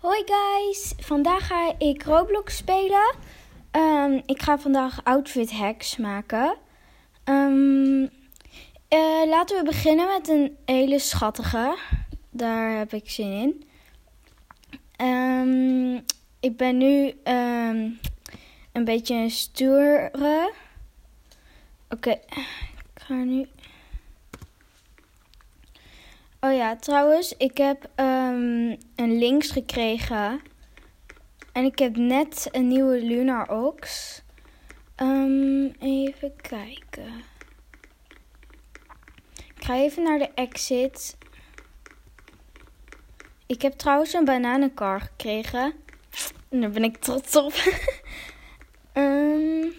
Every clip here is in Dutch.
Hoi guys, vandaag ga ik Roblox spelen. Ehm, ik ga vandaag outfit hacks maken. Ehm, eh, laten we beginnen met een hele schattige. Daar heb ik zin in. Ehm, ik ben nu een beetje een stoere. Oké, ik ga nu. Oh ja, trouwens, ik heb um, een links gekregen. En ik heb net een nieuwe Lunar Ox. Um, even kijken. Ik ga even naar de exit. Ik heb trouwens een bananenkar gekregen. En daar ben ik trots op. um,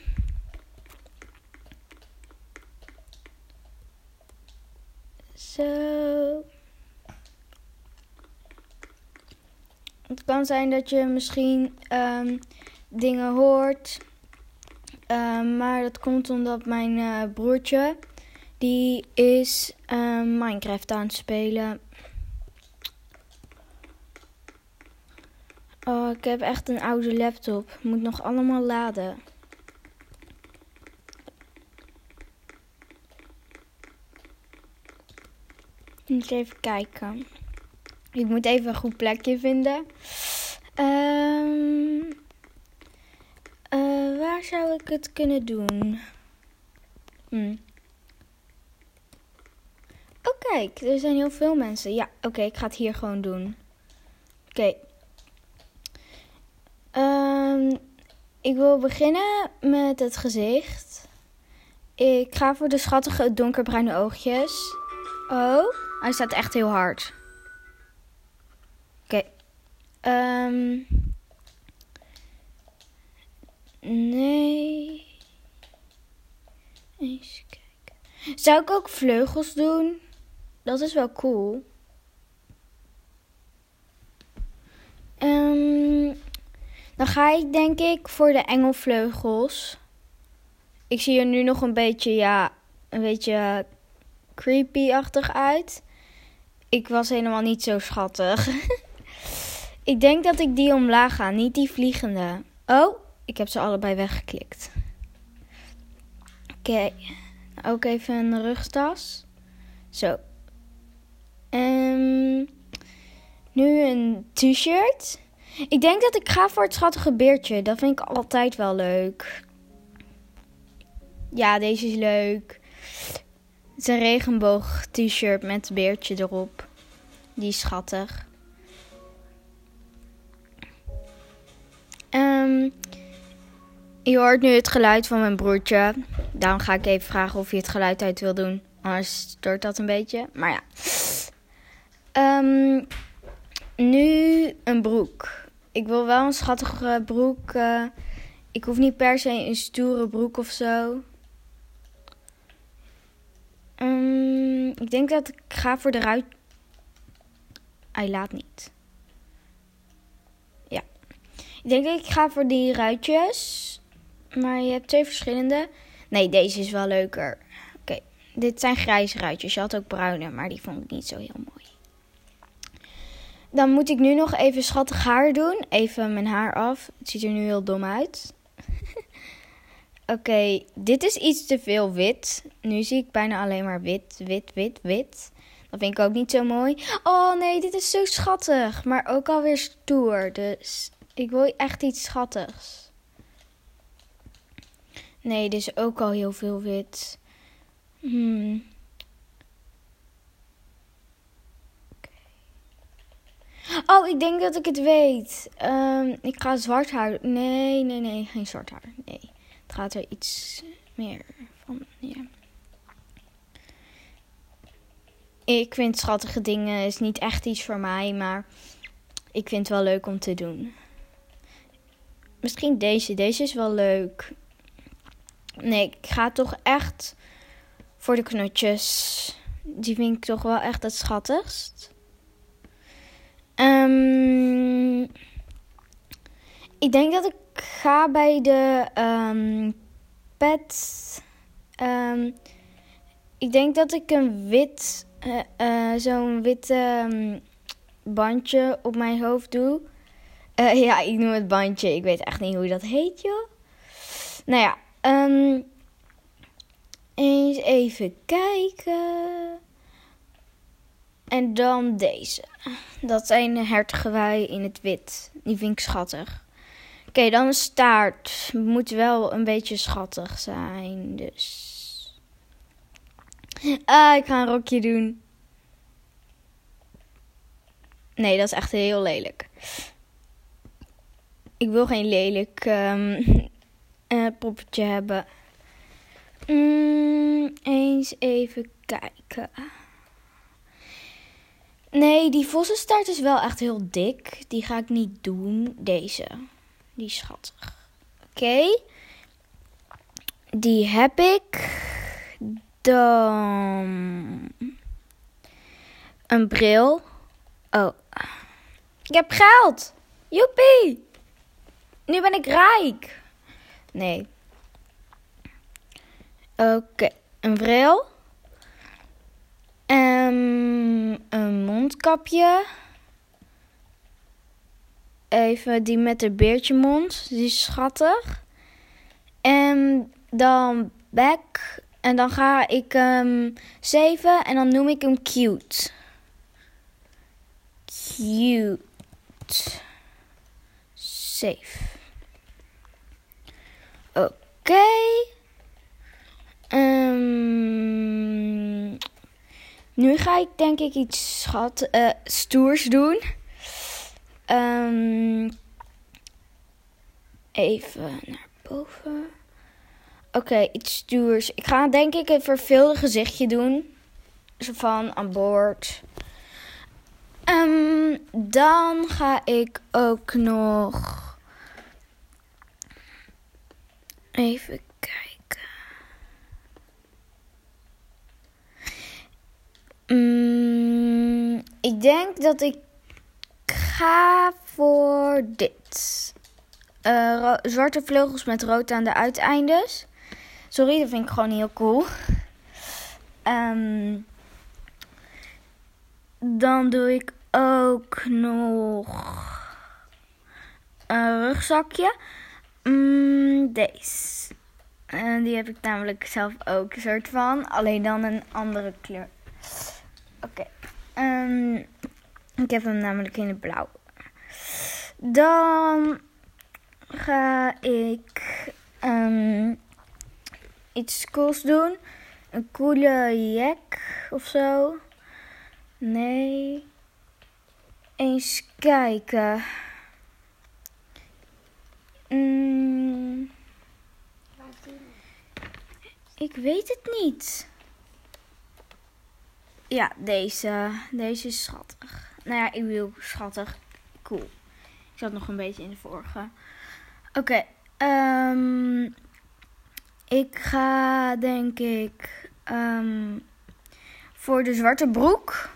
zo. Het kan zijn dat je misschien um, dingen hoort. Um, maar dat komt omdat mijn uh, broertje, die is um, Minecraft aan het spelen. Oh, ik heb echt een oude laptop. Moet nog allemaal laden. Moet even kijken. Ik moet even een goed plekje vinden. Um, uh, waar zou ik het kunnen doen? Hm. Oh, kijk, er zijn heel veel mensen. Ja, oké, ik ga het hier gewoon doen. Oké. Um, ik wil beginnen met het gezicht. Ik ga voor de schattige donkerbruine oogjes. Oh, hij staat echt heel hard. Um, nee. Eens kijken. Zou ik ook vleugels doen? Dat is wel cool. Um, dan ga ik denk ik voor de engelvleugels. Ik zie er nu nog een beetje, ja, een beetje creepy-achtig uit. Ik was helemaal niet zo schattig. ik denk dat ik die omlaag ga, niet die vliegende. Oh, ik heb ze allebei weggeklikt. Oké, ook even een rugtas. Zo. Um, nu een t-shirt. Ik denk dat ik ga voor het schattige beertje. Dat vind ik altijd wel leuk. Ja, deze is leuk. Het is een regenboog t-shirt met beertje erop. Die is schattig. Um, je hoort nu het geluid van mijn broertje. Daarom ga ik even vragen of hij het geluid uit wil doen. Anders stoort dat een beetje. Maar ja. Um, nu een broek. Ik wil wel een schattige broek. Uh, ik hoef niet per se een stoere broek of zo. Um, ik denk dat ik ga voor de ruit. Hij laat niet. Ik denk ik ga voor die ruitjes. Maar je hebt twee verschillende. Nee, deze is wel leuker. Oké, dit zijn grijze ruitjes. Je had ook bruine, maar die vond ik niet zo heel mooi. Dan moet ik nu nog even schattig haar doen. Even mijn haar af. Het ziet er nu heel dom uit. Oké, dit is iets te veel wit. Nu zie ik bijna alleen maar wit, wit, wit, wit. Dat vind ik ook niet zo mooi. Oh nee, dit is zo schattig. Maar ook alweer stoer. Dus ik wil echt iets schattigs. Nee, dit is ook al heel veel wit. Hmm. Oh, ik denk dat ik het weet. Um, ik ga zwart haar. Nee, nee, nee, geen zwart haar. Nee, het gaat er iets meer van. Ja. Ik vind schattige dingen is niet echt iets voor mij, maar ik vind het wel leuk om te doen. Misschien deze. Deze is wel leuk. Nee, ik ga toch echt voor de knutjes. Die vind ik toch wel echt het schattigst. Um, ik denk dat ik ga bij de um, pet. Um, ik denk dat ik een wit, uh, uh, zo'n wit bandje op mijn hoofd doe. Eh, ja, ik noem het bandje. Ik weet echt niet hoe dat heet, joh. Nou ja, um, eens even kijken. En dan deze. Dat zijn hertgewei in het wit. Die vind ik schattig. Oké, dan een staart. Moet wel een beetje schattig zijn. Dus. Ah, ik ga een rokje doen. Nee, dat is echt heel lelijk. Ik wil geen lelijk um, uh, poppetje hebben. Mm, eens even kijken. Nee, die vossenstaart is wel echt heel dik. Die ga ik niet doen. Deze. Die is schattig. Oké. Die heb ik. Dan. Een bril. Oh. Ik heb geld. Joepie. Nu ben ik rijk. Nee. Oké. Een bril. Um, een mondkapje. Even die met de beertje mond. Die is schattig. En dan back. En dan ga ik um, zeven en dan noem ik hem cute. Cute. Safe. Oké. Um, nu ga ik denk ik iets schat, uh, stoers doen. Um, even naar boven. Oké, iets stoers. Ik ga denk ik een verveelde gezichtje doen. Zo van aan boord. Um, dan ga ik ook nog. Even kijken. Mm, ik denk dat ik ga voor dit. Uh, zwarte vleugels met rood aan de uiteindes. Sorry, dat vind ik gewoon heel cool. Um, dan doe ik ook nog een rugzakje. Mm, deze. En die heb ik namelijk zelf ook een soort van. Alleen dan een andere kleur. Oké. Um, ik heb hem namelijk in het blauw. Dan ga ik um, iets cools doen. Een coole jack of zo. Nee. Eens kijken. Mm. Ik weet het niet. Ja, deze. Deze is schattig. Nou ja, ik wil schattig. Cool. Ik zat nog een beetje in de vorige. Oké. Um, ik ga denk ik um, voor de zwarte broek.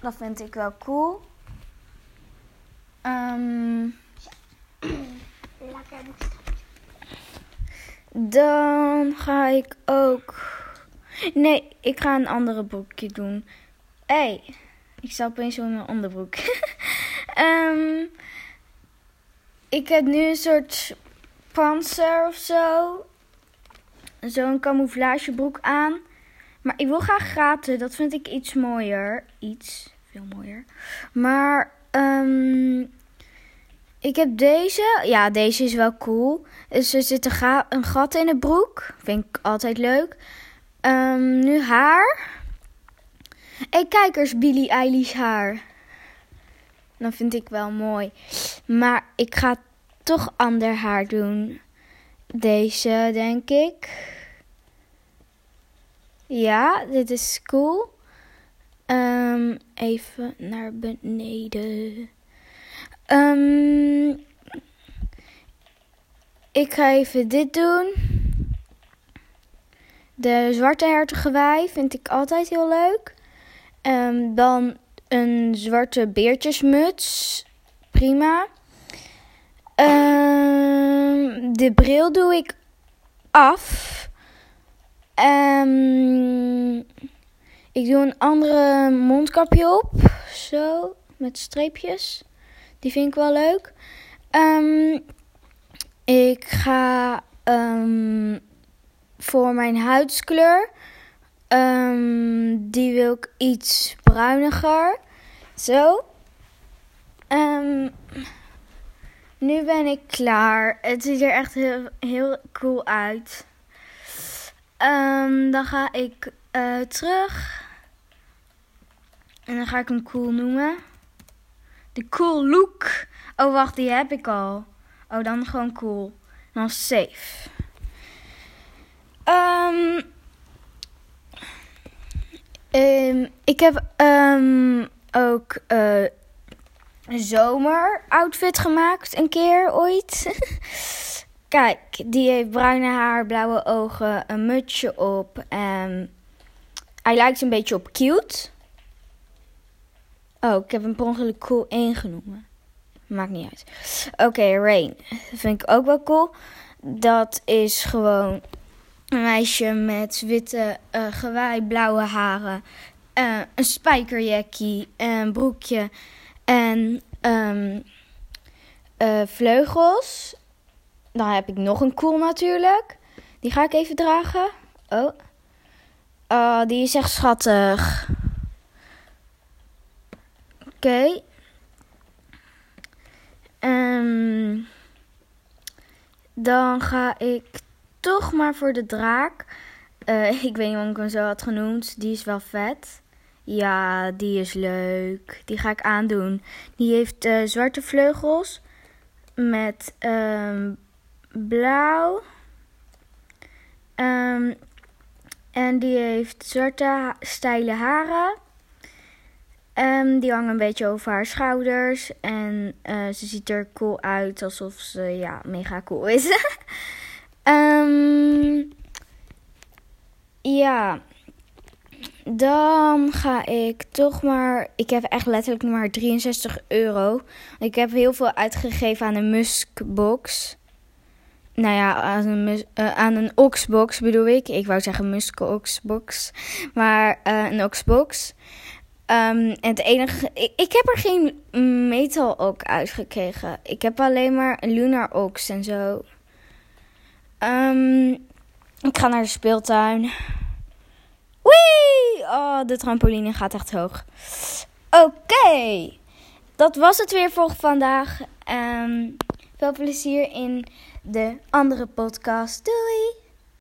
Dat vind ik wel cool. Um, dan ga ik ook. Nee, ik ga een andere broekje doen. Hé, hey, ik sta opeens in mijn onderbroek. um, ik heb nu een soort panzer of zo. Zo'n camouflagebroek aan. Maar ik wil graag gaten. Dat vind ik iets mooier. Iets veel mooier. Maar um, ik heb deze. Ja, deze is wel cool. Dus er zit een, een gat in de broek. Vind ik altijd leuk. Um, nu haar. Hey, kijk eens Billie Eilish haar. Dat vind ik wel mooi. Maar ik ga toch ander haar doen. Deze, denk ik. Ja, dit is cool. Um, even naar beneden. Um, ik ga even dit doen. De zwarte hertogewei vind ik altijd heel leuk. Um, dan een zwarte beertjesmuts. Prima. Um, de bril doe ik af. Um, ik doe een andere mondkapje op. Zo, met streepjes. Die vind ik wel leuk. Ehm, ik ga ehm, voor mijn huidskleur. ehm, die wil ik iets bruiniger. Zo. Nu ben ik klaar. Het ziet er echt heel, heel cool uit. Dan ga ik eh, terug. En dan ga ik hem cool noemen. De cool look. Oh, wacht, die heb ik al. Oh, dan gewoon cool. Dan safe. Ehm, ik heb ehm, ook eh, een zomeroutfit gemaakt een keer ooit. Kijk, die heeft bruine haar, blauwe ogen, een mutsje op. En hij lijkt een beetje op cute. Oh, ik heb hem per cool 1 genoemd. Maakt niet uit. Oké, Rain. Dat vind ik ook wel cool. Dat is gewoon een meisje met witte uh, gewei, blauwe haren. Uh, een spijkerjackie, een broekje en um, uh, vleugels. Dan heb ik nog een cool natuurlijk. Die ga ik even dragen. Oh. Uh, die is echt schattig. Oké. Um, dan ga ik toch maar voor de draak. Uh, ik weet niet waarom ik hem zo had genoemd. Die is wel vet. Ja, die is leuk. Die ga ik aandoen. Die heeft uh, zwarte vleugels met um, blauw. Um, en die heeft zwarte steile haren. Um, die hangen een beetje over haar schouders. En uh, ze ziet er cool uit. Alsof ze ja, mega cool is. um, ja. Dan ga ik toch maar. Ik heb echt letterlijk maar 63 euro. Ik heb heel veel uitgegeven aan een muskbox. Nou ja, aan een, mus, uh, aan een oxbox bedoel ik. Ik wou zeggen musk-oxbox. Maar uh, een oxbox. En het enige. Ik, ik, heb er geen metal ook uitgekregen. Ik heb alleen maar een lunar ox en zo. Um, ik ga naar de speeltuin. Wee! Oh, de trampoline gaat echt hoog. Oké. Dat was het weer voor vandaag. Um, veel plezier in de andere podcast. Doei!